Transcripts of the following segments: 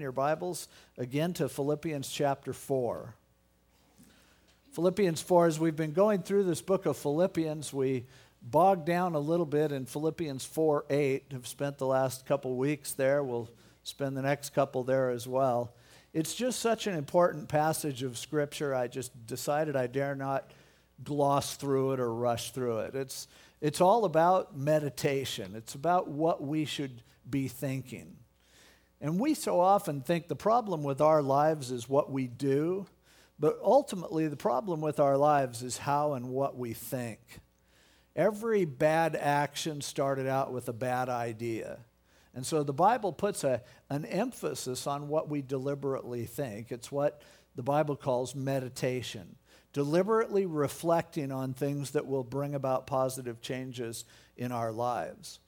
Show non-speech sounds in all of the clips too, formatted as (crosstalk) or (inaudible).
your Bibles again to Philippians chapter 4. Philippians 4, as we've been going through this book of Philippians, we bogged down a little bit in Philippians 4 8. Have spent the last couple weeks there. We'll spend the next couple there as well. It's just such an important passage of Scripture. I just decided I dare not gloss through it or rush through it. It's, it's all about meditation, it's about what we should be thinking. And we so often think the problem with our lives is what we do, but ultimately the problem with our lives is how and what we think. Every bad action started out with a bad idea. And so the Bible puts a, an emphasis on what we deliberately think. It's what the Bible calls meditation, deliberately reflecting on things that will bring about positive changes in our lives.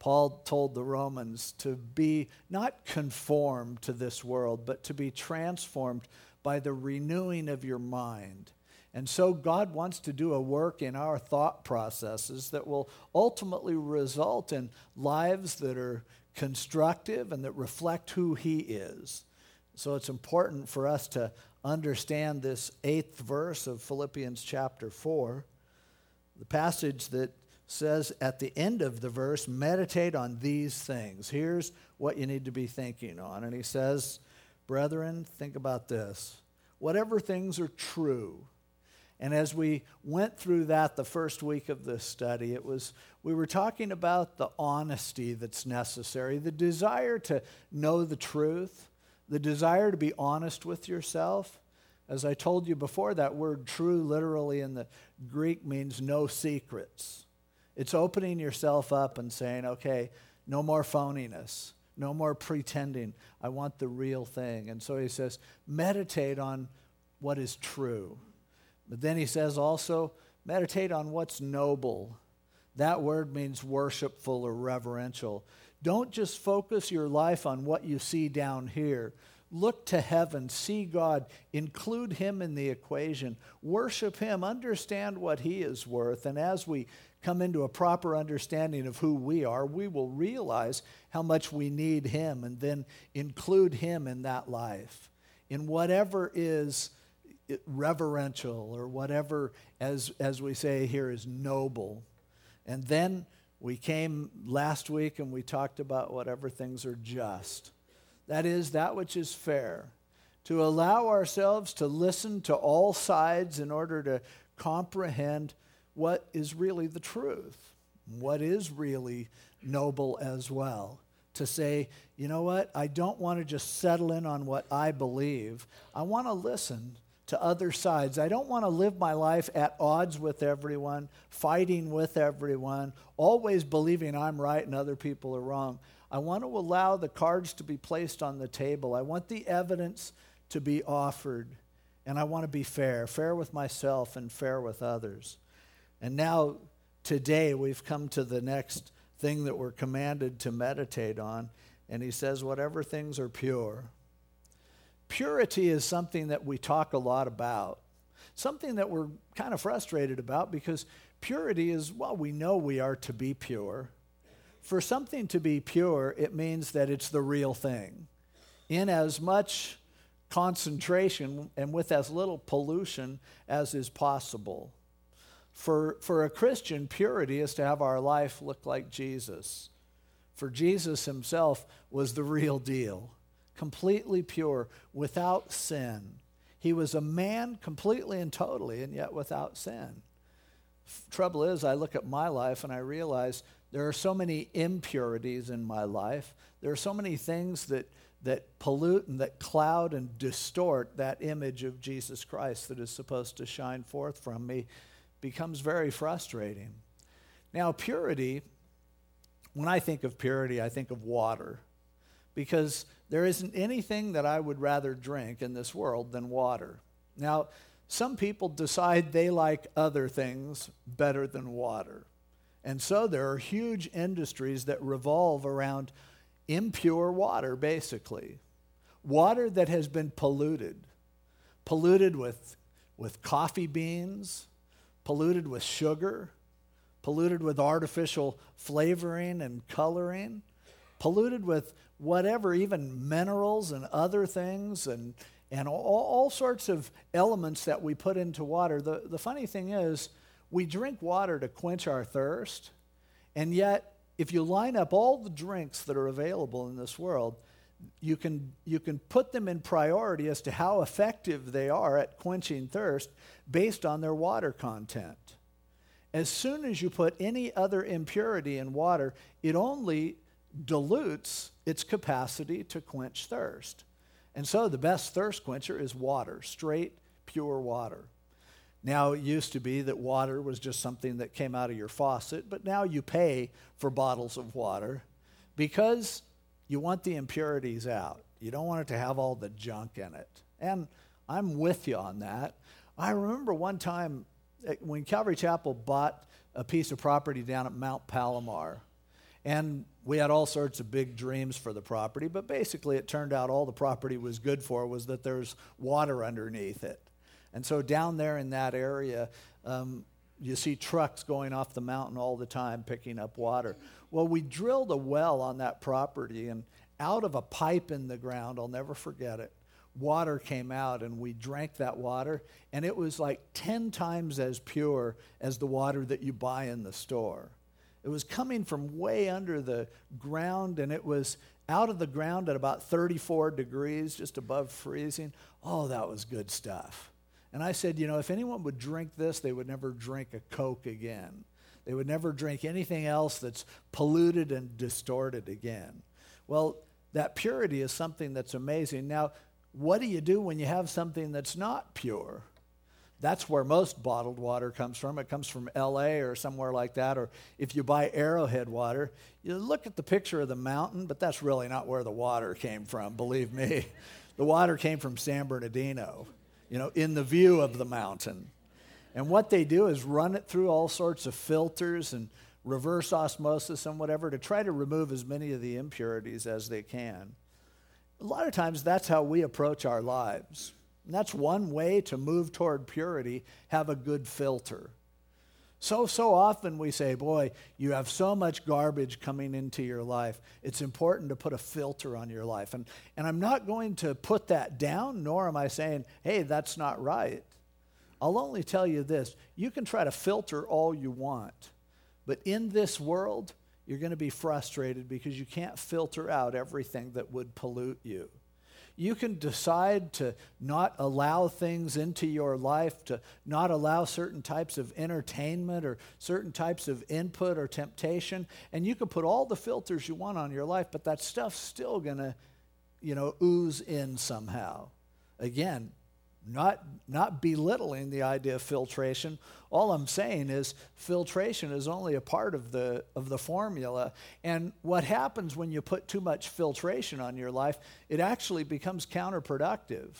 Paul told the Romans to be not conformed to this world, but to be transformed by the renewing of your mind. And so God wants to do a work in our thought processes that will ultimately result in lives that are constructive and that reflect who He is. So it's important for us to understand this eighth verse of Philippians chapter 4, the passage that says at the end of the verse, meditate on these things. Here's what you need to be thinking on. And he says, Brethren, think about this. Whatever things are true. And as we went through that the first week of this study, it was we were talking about the honesty that's necessary, the desire to know the truth, the desire to be honest with yourself. As I told you before, that word true literally in the Greek means no secrets. It's opening yourself up and saying, okay, no more phoniness, no more pretending. I want the real thing. And so he says, meditate on what is true. But then he says also, meditate on what's noble. That word means worshipful or reverential. Don't just focus your life on what you see down here. Look to heaven, see God, include Him in the equation, worship Him, understand what He is worth. And as we come into a proper understanding of who we are, we will realize how much we need Him and then include Him in that life. In whatever is reverential or whatever, as, as we say here, is noble. And then we came last week and we talked about whatever things are just. That is, that which is fair. To allow ourselves to listen to all sides in order to comprehend what is really the truth, what is really noble as well. To say, you know what, I don't want to just settle in on what I believe. I want to listen to other sides. I don't want to live my life at odds with everyone, fighting with everyone, always believing I'm right and other people are wrong. I want to allow the cards to be placed on the table. I want the evidence to be offered. And I want to be fair, fair with myself and fair with others. And now, today, we've come to the next thing that we're commanded to meditate on. And he says, whatever things are pure. Purity is something that we talk a lot about, something that we're kind of frustrated about because purity is, well, we know we are to be pure. For something to be pure, it means that it's the real thing. In as much concentration and with as little pollution as is possible. For, for a Christian, purity is to have our life look like Jesus. For Jesus himself was the real deal, completely pure, without sin. He was a man completely and totally, and yet without sin. Trouble is, I look at my life and I realize there are so many impurities in my life. There are so many things that, that pollute and that cloud and distort that image of Jesus Christ that is supposed to shine forth from me becomes very frustrating. Now, purity, when I think of purity, I think of water because there isn't anything that I would rather drink in this world than water. Now, some people decide they like other things better than water. And so there are huge industries that revolve around impure water, basically. Water that has been polluted, polluted with, with coffee beans, polluted with sugar, polluted with artificial flavoring and coloring, polluted with, whatever, even minerals and other things and, and all, all sorts of elements that we put into water. The, the funny thing is, we drink water to quench our thirst, and yet, if you line up all the drinks that are available in this world, you can, you can put them in priority as to how effective they are at quenching thirst based on their water content. As soon as you put any other impurity in water, it only dilutes its capacity to quench thirst. And so the best thirst quencher is water, straight, pure water. Now, it used to be that water was just something that came out of your faucet, but now you pay for bottles of water because you want the impurities out. You don't want it to have all the junk in it. And I'm with you on that. I remember one time eh, when Calvary Chapel bought a piece of property down at Mount Palomar. And we had all sorts of big dreams for the property, but basically it turned out all the property was good for was that there's water underneath it. And so down there in that area, um, you see trucks going off the mountain all the time picking up water. Well, we drilled a well on that property, and out of a pipe in the ground, I'll never forget it, water came out, and we drank that water, and it was like 10 times as pure as the water that you buy in the store. It was coming from way under the ground, and it was out of the ground at about 34 degrees, just above freezing. Oh, that was good stuff. And I said, you know, if anyone would drink this, they would never drink a Coke again. They would never drink anything else that's polluted and distorted again. Well, that purity is something that's amazing. Now, what do you do when you have something that's not pure? That's where most bottled water comes from. It comes from LA or somewhere like that. Or if you buy Arrowhead water, you look at the picture of the mountain, but that's really not where the water came from, believe me. (laughs) The water came from San Bernardino you know, in the view of the mountain. And what they do is run it through all sorts of filters and reverse osmosis and whatever to try to remove as many of the impurities as they can. A lot of times that's how we approach our lives. And that's one way to move toward purity, have a good filter. So, so often we say, boy, you have so much garbage coming into your life. It's important to put a filter on your life. And, and I'm not going to put that down, nor am I saying, hey, that's not right. I'll only tell you this you can try to filter all you want, but in this world, you're going to be frustrated because you can't filter out everything that would pollute you. You can decide to not allow things into your life, to not allow certain types of entertainment or certain types of input or temptation, and you can put all the filters you want on your life, but that stuff's still going to, you know, ooze in somehow. Again, not, not belittling the idea of filtration. All I'm saying is filtration is only a part of the, of the formula. And what happens when you put too much filtration on your life, it actually becomes counterproductive.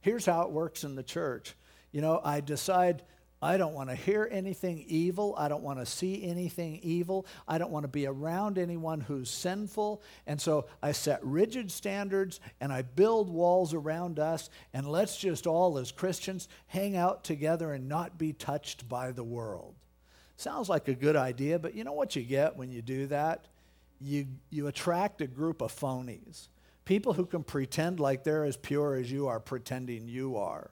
Here's how it works in the church. You know, I decide I don't want to hear anything evil. I don't want to see anything evil. I don't want to be around anyone who's sinful. And so I set rigid standards and I build walls around us. And let's just all, as Christians, hang out together and not be touched by the world. Sounds like a good idea, but you know what you get when you do that? You, you attract a group of phonies. People who can pretend like they're as pure as you are pretending you are.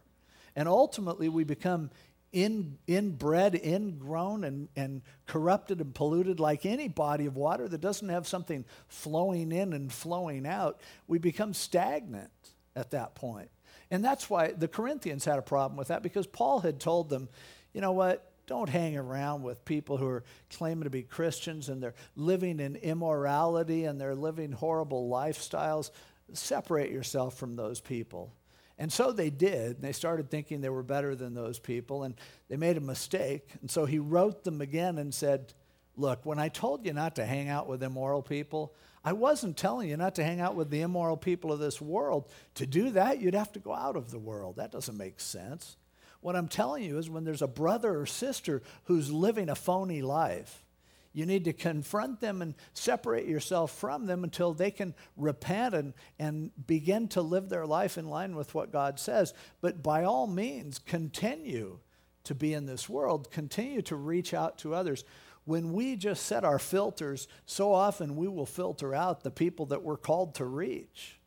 And ultimately, we become in, inbred, ingrown, and, and corrupted and polluted like any body of water that doesn't have something flowing in and flowing out, we become stagnant at that point. And that's why the Corinthians had a problem with that because Paul had told them, you know what? Don't hang around with people who are claiming to be Christians and they're living in immorality and they're living horrible lifestyles. Separate yourself from those people. And so they did. And they started thinking they were better than those people, and they made a mistake. And so he wrote them again and said, Look, when I told you not to hang out with immoral people, I wasn't telling you not to hang out with the immoral people of this world. To do that, you'd have to go out of the world. That doesn't make sense. What I'm telling you is when there's a brother or sister who's living a phony life, you need to confront them and separate yourself from them until they can repent and, and begin to live their life in line with what God says. But by all means, continue to be in this world, continue to reach out to others. when we just set our filters, so often we will filter out the people that we're called to reach.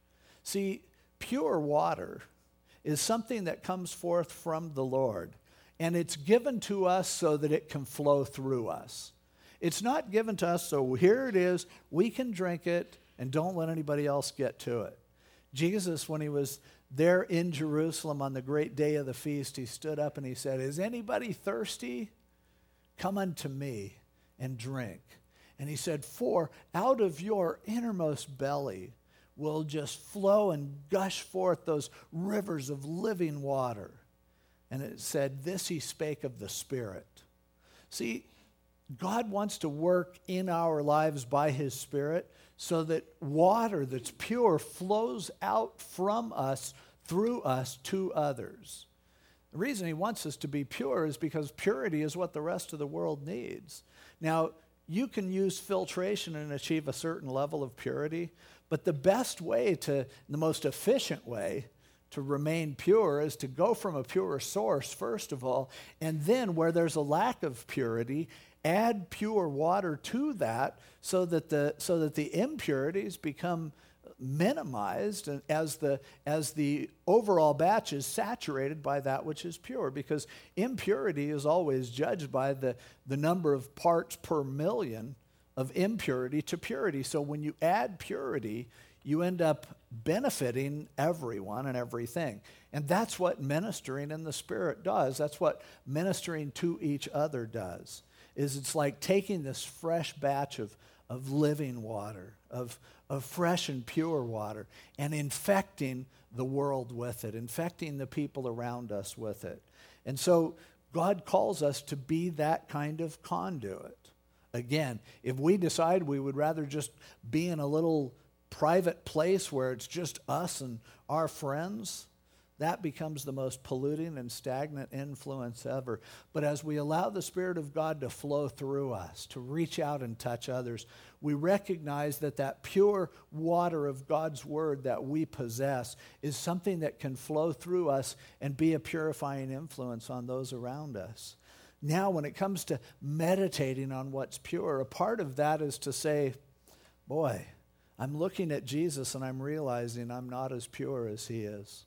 See, pure water is something that comes forth from the Lord, and it's given to us so that it can flow through us. It's not given to us, so here it is, we can drink it, and don't let anybody else get to it. Jesus, when he was there in Jerusalem on the great day of the feast, he stood up and he said, Is anybody thirsty? Come unto me and drink. And he said, For out of your innermost belly will just flow and gush forth those rivers of living water. And it said, This he spake of the Spirit. See, God wants to work in our lives by his Spirit so that water that's pure flows out from us, through us, to others. The reason he wants us to be pure is because purity is what the rest of the world needs. Now, you can use filtration and achieve a certain level of purity, but the best way to, the most efficient way to remain pure is to go from a pure source, first of all, and then where there's a lack of purity, add pure water to that so that the, so that the impurities become minimized as the, as the overall batch is saturated by that which is pure because impurity is always judged by the, the number of parts per million of impurity to purity. So when you add purity, you end up benefiting everyone and everything. And that's what ministering in the Spirit does. That's what ministering to each other does. Is it's like taking this fresh batch of, of living water, of, of fresh and pure water, and infecting the world with it, infecting the people around us with it. And so God calls us to be that kind of conduit. Again, if we decide we would rather just be in a little private place where it's just us and our friends, that becomes the most polluting and stagnant influence ever. But as we allow the Spirit of God to flow through us, to reach out and touch others, we recognize that that pure water of God's Word that we possess is something that can flow through us and be a purifying influence on those around us. Now, when it comes to meditating on what's pure, a part of that is to say, boy, I'm looking at Jesus and I'm realizing I'm not as pure as he is.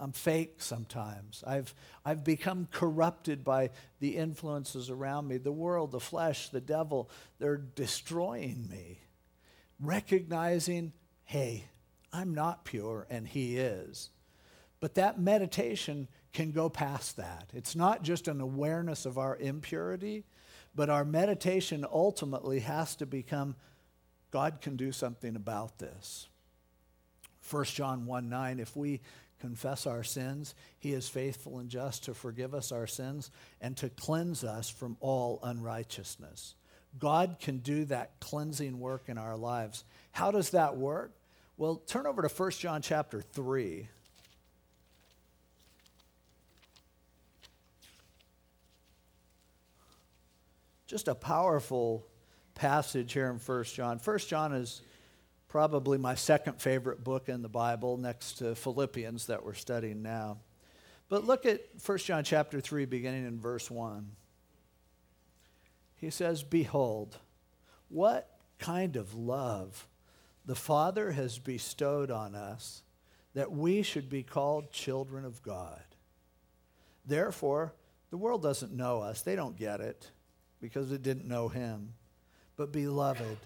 I'm fake sometimes. I've, I've become corrupted by the influences around me. The world, the flesh, the devil, they're destroying me. Recognizing, hey, I'm not pure and he is. But that meditation can go past that. It's not just an awareness of our impurity, but our meditation ultimately has to become God can do something about this. 1 John 1 9, if we confess our sins, he is faithful and just to forgive us our sins and to cleanse us from all unrighteousness. God can do that cleansing work in our lives. How does that work? Well, turn over to 1 John chapter 3. just a powerful passage here in 1 John. 1 John is probably my second favorite book in the Bible next to Philippians that we're studying now. But look at 1 John chapter 3 beginning in verse 1. He says, "Behold, what kind of love the Father has bestowed on us that we should be called children of God. Therefore, the world doesn't know us. They don't get it." because it didn't know him. But, beloved,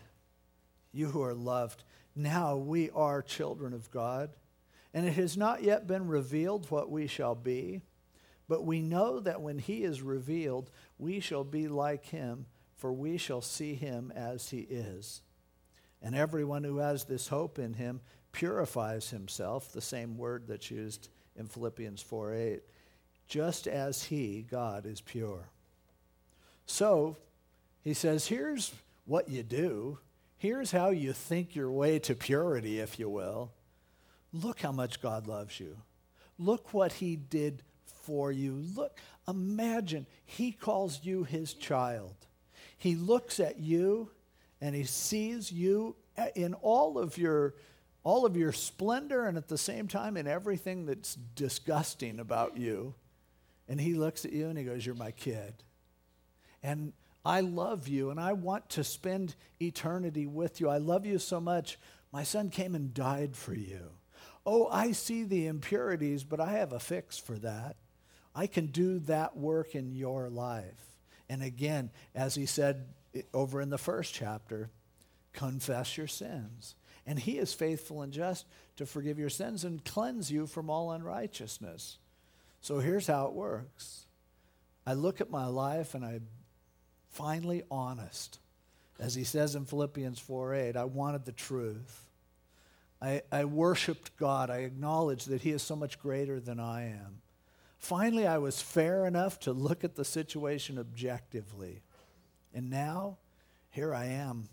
you who are loved, now we are children of God, and it has not yet been revealed what we shall be. But we know that when he is revealed, we shall be like him, for we shall see him as he is. And everyone who has this hope in him purifies himself, the same word that's used in Philippians 4 8, just as he, God, is pure. So he says, here's what you do. Here's how you think your way to purity, if you will. Look how much God loves you. Look what he did for you. Look, imagine he calls you his child. He looks at you and he sees you in all of your all of your splendor and at the same time in everything that's disgusting about you. And he looks at you and he goes, You're my kid. And I love you and I want to spend eternity with you. I love you so much. My son came and died for you. Oh, I see the impurities, but I have a fix for that. I can do that work in your life. And again, as he said over in the first chapter, confess your sins. And he is faithful and just to forgive your sins and cleanse you from all unrighteousness. So here's how it works I look at my life and I'm finally honest. As he says in Philippians 4 8, I wanted the truth. I, I worshiped God. I acknowledged that He is so much greater than I am. Finally, I was fair enough to look at the situation objectively. And now, here I am.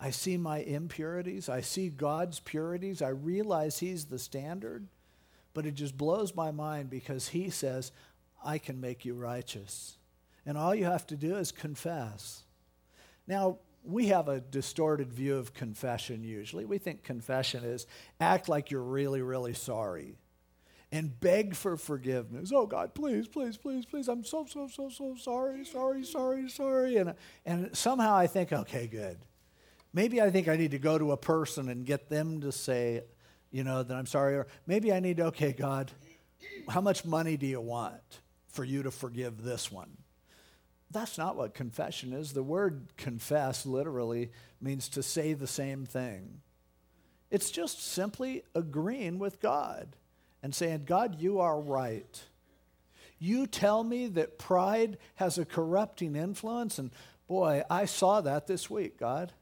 I see my impurities. I see God's purities. I realize He's the standard. But it just blows my mind because He says, I can make you righteous. And all you have to do is confess. Now, we have a distorted view of confession usually. We think confession is act like you're really, really sorry and beg for forgiveness. Oh God, please, please, please, please. I'm so, so, so, so sorry, sorry, sorry, sorry. And, and somehow I think, okay, good. Maybe I think I need to go to a person and get them to say, you know, that I'm sorry. Or maybe I need okay, God, how much money do you want for you to forgive this one? That's not what confession is. The word confess literally means to say the same thing. It's just simply agreeing with God and saying, God, you are right. You tell me that pride has a corrupting influence, and boy, I saw that this week, God.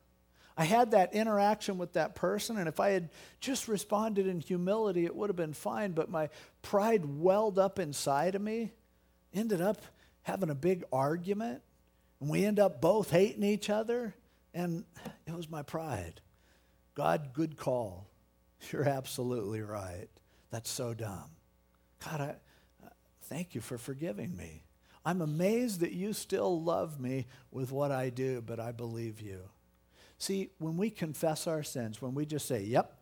I had that interaction with that person, and if I had just responded in humility, it would have been fine. But my pride welled up inside of me, ended up having a big argument, and we end up both hating each other, and it was my pride. God, good call. You're absolutely right. That's so dumb. God, I, uh, thank you for forgiving me. I'm amazed that you still love me with what I do, but I believe you. See, when we confess our sins, when we just say, yep,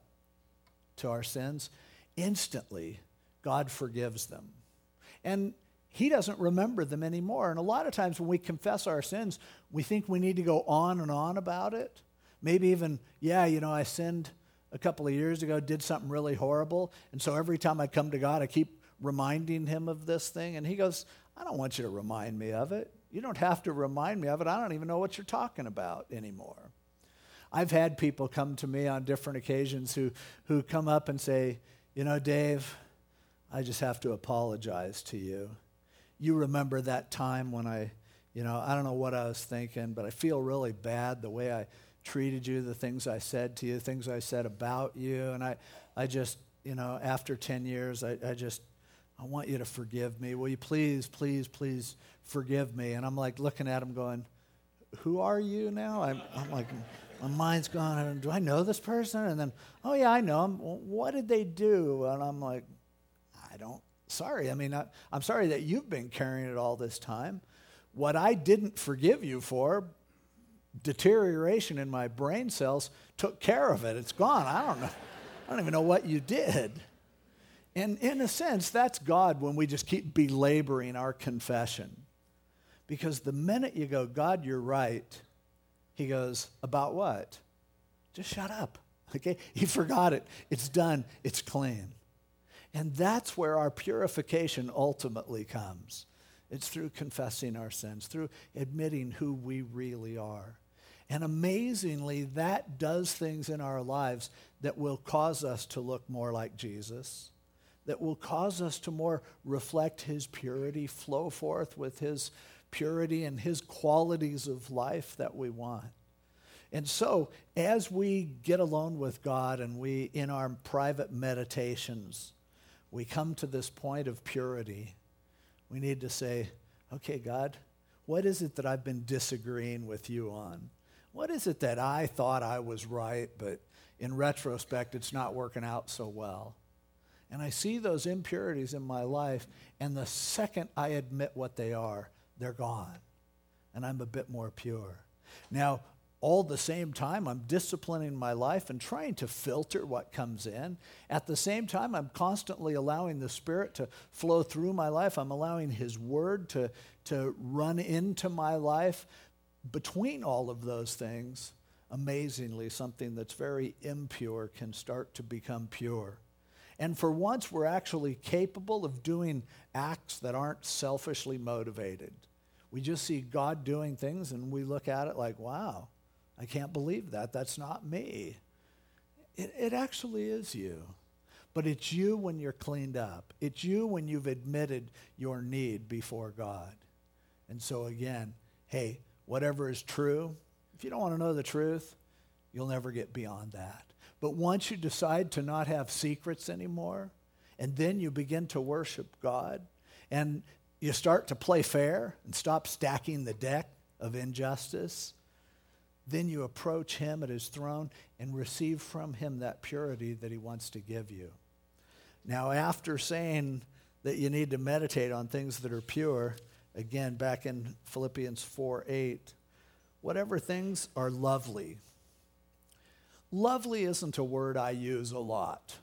to our sins, instantly God forgives them. And he doesn't remember them anymore. And a lot of times when we confess our sins, we think we need to go on and on about it. Maybe even, yeah, you know, I sinned a couple of years ago, did something really horrible. And so every time I come to God, I keep reminding him of this thing. And he goes, I don't want you to remind me of it. You don't have to remind me of it. I don't even know what you're talking about anymore. I've had people come to me on different occasions who, who come up and say, You know, Dave, I just have to apologize to you you remember that time when I, you know, I don't know what I was thinking, but I feel really bad the way I treated you, the things I said to you, things I said about you. And I, I just, you know, after 10 years, I, I just, I want you to forgive me. Will you please, please, please forgive me? And I'm like looking at him going, Who are you now? I'm, I'm like, my mind's gone. Do I know this person? And then, oh, yeah, I know him. What did they do? And I'm like, I don't sorry. I mean, I, I'm sorry that you've been carrying it all this time. What I didn't forgive you for, deterioration in my brain cells, took care of it. It's gone. I don't know. I don't even know what you did. And in a sense, that's God when we just keep belaboring our confession. Because the minute you go, God, you're right, he goes, about what? Just shut up. Okay? He forgot it. It's done. It's clean. And that's where our purification ultimately comes. It's through confessing our sins, through admitting who we really are. And amazingly, that does things in our lives that will cause us to look more like Jesus, that will cause us to more reflect his purity, flow forth with his purity and his qualities of life that we want. And so, as we get alone with God and we, in our private meditations, we come to this point of purity, we need to say, okay, God, what is it that I've been disagreeing with you on? What is it that I thought I was right, but in retrospect, it's not working out so well? And I see those impurities in my life, and the second I admit what they are, they're gone. And I'm a bit more pure. Now, all the same time, I'm disciplining my life and trying to filter what comes in. At the same time, I'm constantly allowing the Spirit to flow through my life. I'm allowing His Word to, to run into my life. between all of those things, amazingly, something that's very impure can start to become pure. And for once, we're actually capable of doing acts that aren't selfishly motivated. We just see God doing things and we look at it like, wow, I can't believe that. That's not me. It, it actually is you. But it's you when you're cleaned up. It's you when you've admitted your need before God. And so, again, hey, whatever is true, if you don't want to know the truth, you'll never get beyond that. But once you decide to not have secrets anymore, and then you begin to worship God, and you start to play fair and stop stacking the deck of injustice, then you approach Him at His throne and receive from Him that purity that He wants to give you. Now, after saying that you need to meditate on things that are pure, again, back in Philippians 4 8, whatever things are lovely, Lovely isn't a word I use a lot.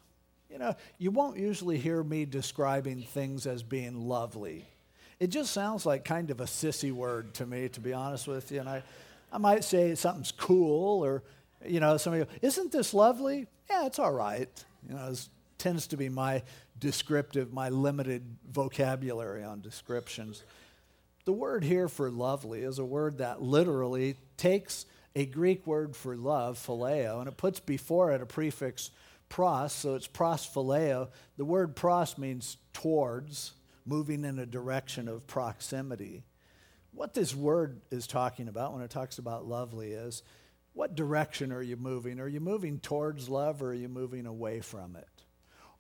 You know, you won't usually hear me describing things as being lovely. It just sounds like kind of a sissy word to me, to be honest with you. And I, I might say something's cool or, you know, somebody go, isn't this lovely? Yeah, it's all right. You know, it tends to be my descriptive, my limited vocabulary on descriptions. The word here for lovely is a word that literally takes a Greek word for love, phileo, and it puts before it a prefix pros, so it's pros phileo. The word pros means towards, moving in a direction of proximity. What this word is talking about when it talks about lovely is what direction are you moving? Are you moving towards love or are you moving away from it?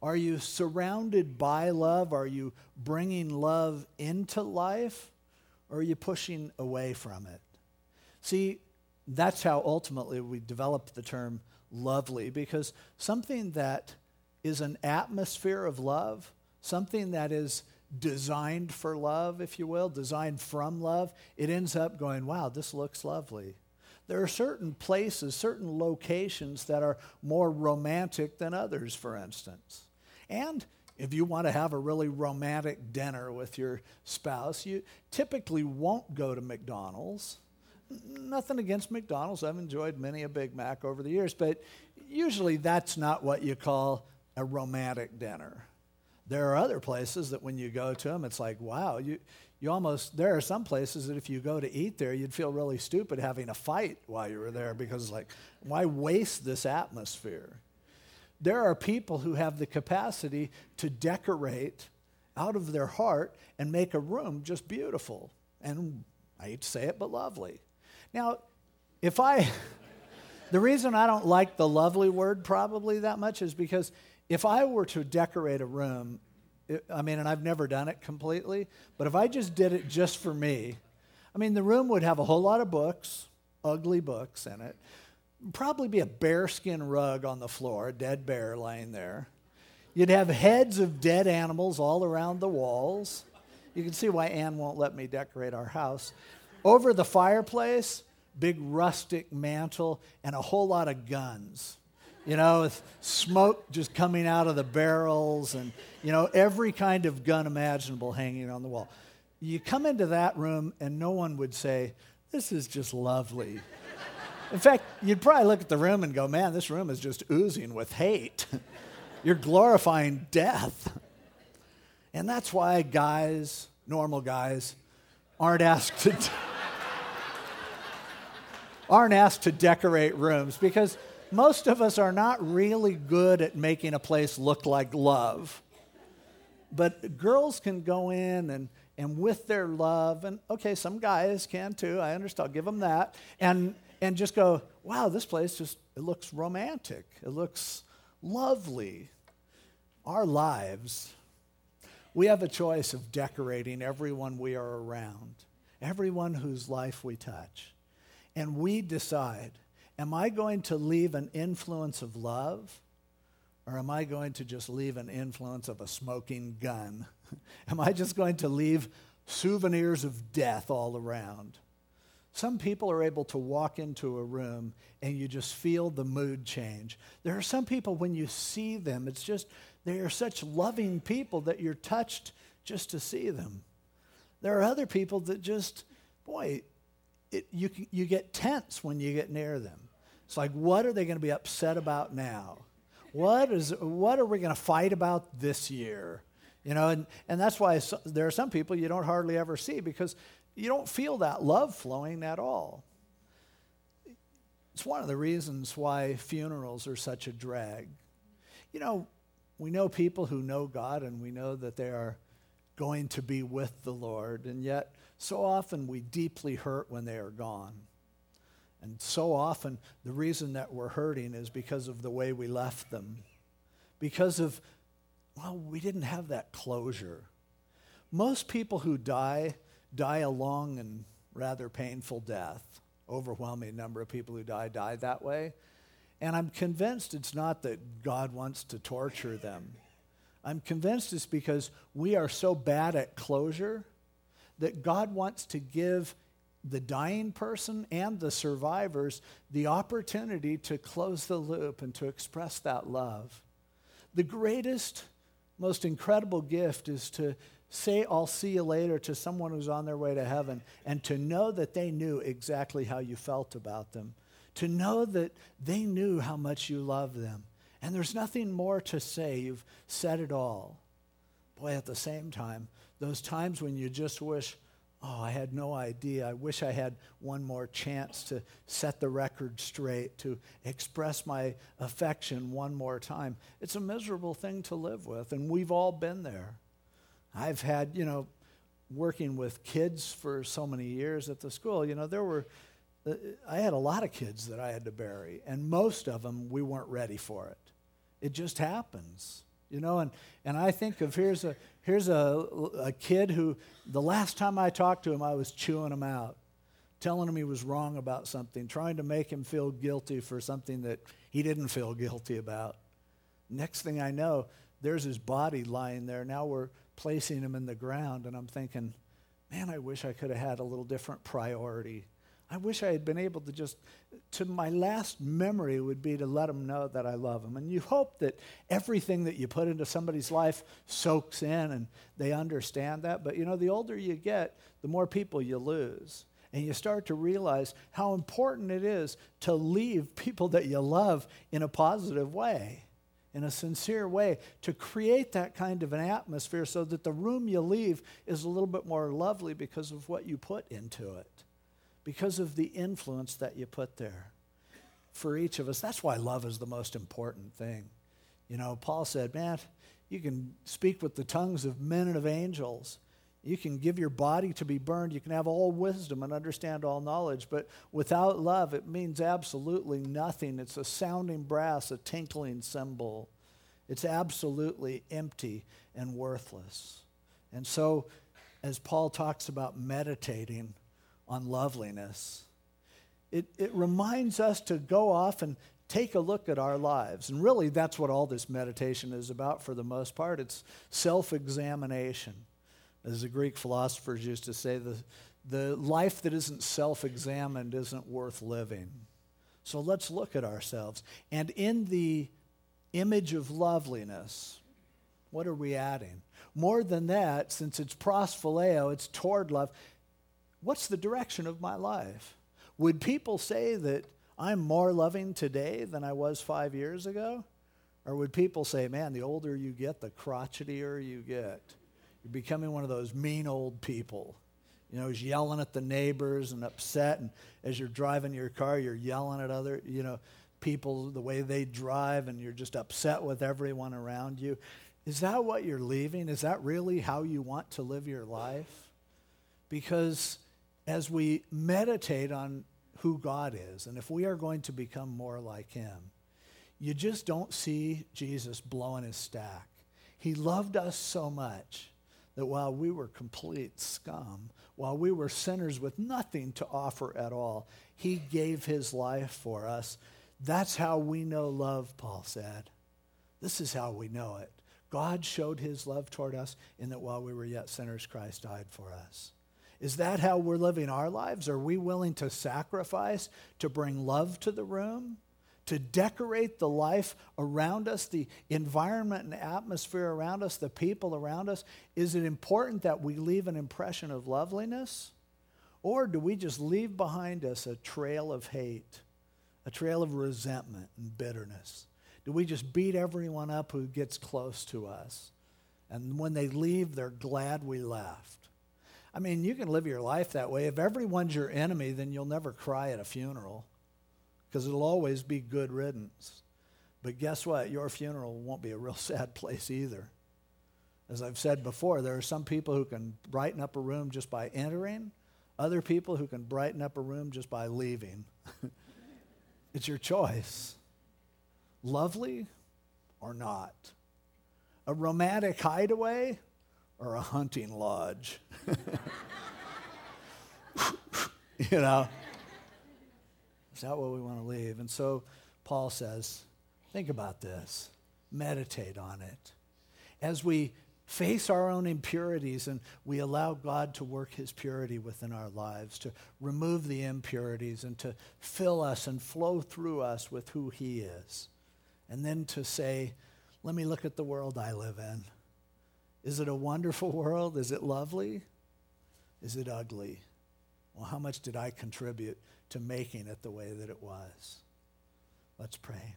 Are you surrounded by love? Are you bringing love into life? Or are you pushing away from it? See, that's how ultimately we developed the term lovely because something that is an atmosphere of love, something that is designed for love, if you will, designed from love, it ends up going, wow, this looks lovely. There are certain places, certain locations that are more romantic than others, for instance. And if you want to have a really romantic dinner with your spouse, you typically won't go to McDonald's nothing against McDonald's. I've enjoyed many a Big Mac over the years, but usually that's not what you call a romantic dinner. There are other places that when you go to them, it's like, wow, you, you almost, there are some places that if you go to eat there, you'd feel really stupid having a fight while you were there because, like, why waste this atmosphere? There are people who have the capacity to decorate out of their heart and make a room just beautiful. And I hate to say it, but lovely. Now, if I, (laughs) the reason I don't like the lovely word probably that much is because if I were to decorate a room, it, I mean, and I've never done it completely, but if I just did it just for me, I mean, the room would have a whole lot of books, ugly books in it, probably be a bearskin rug on the floor, a dead bear laying there. You'd have heads of dead animals all around the walls. You can see why Anne won't let me decorate our house. Over the fireplace, big rustic mantle, and a whole lot of guns. You know, with smoke just coming out of the barrels and, you know, every kind of gun imaginable hanging on the wall. You come into that room and no one would say, This is just lovely. In fact, you'd probably look at the room and go, Man, this room is just oozing with hate. (laughs) You're glorifying death. And that's why guys, normal guys, aren't asked to (laughs) aren't asked to decorate rooms because most of us are not really good at making a place look like love. But girls can go in and, and with their love, and okay, some guys can too, I understand, I'll give them that, and, and just go, wow, this place just, it looks romantic. It looks lovely. Our lives, we have a choice of decorating everyone we are around, everyone whose life we touch and we decide am I going to leave an influence of love or am I going to just leave an influence of a smoking gun? (laughs) am I just going to leave souvenirs of death all around? Some people are able to walk into a room and you just feel the mood change. There are some people, when you see them, it's just, they are such loving people that you're touched just to see them. There are other people that just, boy, it, you, you get tense when you get near them. It's like, what are they going to be upset about now? What, is, what are we going to fight about this year? You know, and, and that's why there are some people you don't hardly ever see because you don't feel that love flowing at all. It's one of the reasons why funerals are such a drag. You know, we know people who know God and we know that they are going to be with the Lord, and yet so often we deeply hurt when they are gone. And so often the reason that we're hurting is because of the way we left them. Because of, well, we didn't have that closure. Most people who die die a long and rather painful death. Overwhelming number of people who die die that way. And I'm convinced it's not that God wants to torture them. I'm convinced it's because we are so bad at closure that God wants to give the dying person and the survivors the opportunity to close the loop and to express that love. The greatest, most incredible gift is to say, I'll see you later to someone who's on their way to heaven and to know that they knew exactly how you felt about them, to know that they knew how much you love them. And there's nothing more to say. You've said it all. Boy, at the same time, those times when you just wish, oh, I had no idea. I wish I had one more chance to set the record straight, to express my affection one more time. It's a miserable thing to live with, and we've all been there. I've had, you know, working with kids for so many years at the school, you know, there were, uh, I had a lot of kids that I had to bury, and most of them we weren't ready for it. It just happens, you know. And, and I think of here's a here's a, a kid who the last time I talked to him, I was chewing him out, telling him he was wrong about something, trying to make him feel guilty for something that he didn't feel guilty about. Next thing I know, there's his body lying there. Now we're placing him in the ground, and I'm thinking, man, I wish I could have had a little different priority I wish I had been able to just, to my last memory would be to let them know that I love them. And you hope that everything that you put into somebody's life soaks in and they understand that. But you know, the older you get, the more people you lose. And you start to realize how important it is to leave people that you love in a positive way, in a sincere way, to create that kind of an atmosphere so that the room you leave is a little bit more lovely because of what you put into it because of the influence that you put there for each of us. That's why love is the most important thing. You know, Paul said, man, you can speak with the tongues of men and of angels. You can give your body to be burned. You can have all wisdom and understand all knowledge. But without love, it means absolutely nothing. It's a sounding brass, a tinkling cymbal. It's absolutely empty and worthless. And so, as Paul talks about meditating on loveliness. It, it reminds us to go off and take a look at our lives. And really, that's what all this meditation is about for the most part. It's self examination. As the Greek philosophers used to say, the, the life that isn't self examined isn't worth living. So let's look at ourselves. And in the image of loveliness, what are we adding? More than that, since it's prosphileo, it's toward love, what's the direction of my life? Would people say that I'm more loving today than I was five years ago? Or would people say, man, the older you get, the crotchetier you get? You're becoming one of those mean old people. You know, who's yelling at the neighbors and upset. And as you're driving your car, you're yelling at other, you know, people, the way they drive, and you're just upset with everyone around you. Is that what you're leaving? Is that really how you want to live your life? Because as we meditate on who God is and if we are going to become more like Him, you just don't see Jesus blowing his stack. He loved us so much that while we were complete scum, while we were sinners with nothing to offer at all, He gave His life for us. That's how we know love, Paul said. This is how we know it. God showed His love toward us in that while we were yet sinners, Christ died for us. Is that how we're living our lives? Are we willing to sacrifice to bring love to the room? To decorate the life around us, the environment and atmosphere around us, the people around us? Is it important that we leave an impression of loveliness? Or do we just leave behind us a trail of hate, a trail of resentment and bitterness? Do we just beat everyone up who gets close to us? And when they leave, they're glad we left. I mean, you can live your life that way. If everyone's your enemy, then you'll never cry at a funeral because it'll always be good riddance. But guess what? Your funeral won't be a real (laughs) sad place either. As I've said before, there are some people who can brighten up a room just by entering, other people who can brighten up a room just by leaving. (laughs) it's your choice. Lovely or not? A romantic hideaway or a hunting lodge? (laughs) you know? Is that what we want to leave? And so Paul says, think about this, meditate on it. As we face our own impurities and we allow God to work his purity within our lives, to remove the impurities and to fill us and flow through us with who he is. And then to say, let me look at the world I live in. Is it a wonderful world? Is it lovely? Is it ugly? Well, how much did I contribute to making it the way that it was? Let's pray.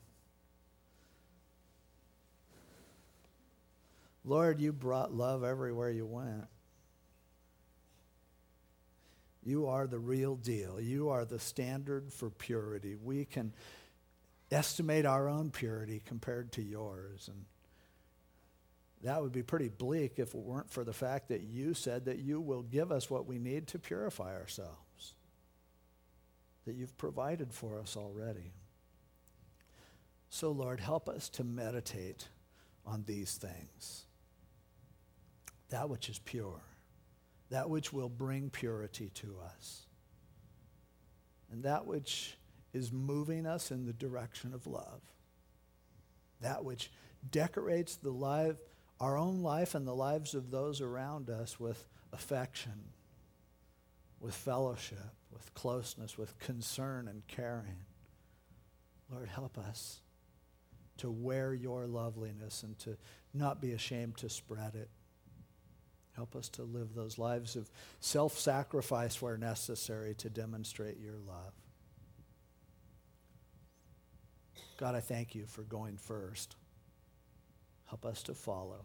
Lord, you brought love everywhere you went. You are the real deal. You are the standard for purity. We can estimate our own purity compared to yours. And that would be pretty bleak if it weren't for the fact that you said that you will give us what we need to purify ourselves, that you've provided for us already. So, Lord, help us to meditate on these things that which is pure, that which will bring purity to us, and that which is moving us in the direction of love, that which decorates the life, our own life and the lives of those around us with affection, with fellowship, with closeness, with concern and caring. Lord, help us to wear your loveliness and to not be ashamed to spread it. Help us to live those lives of self sacrifice where necessary to demonstrate your love. God, I thank you for going first. Help us to follow.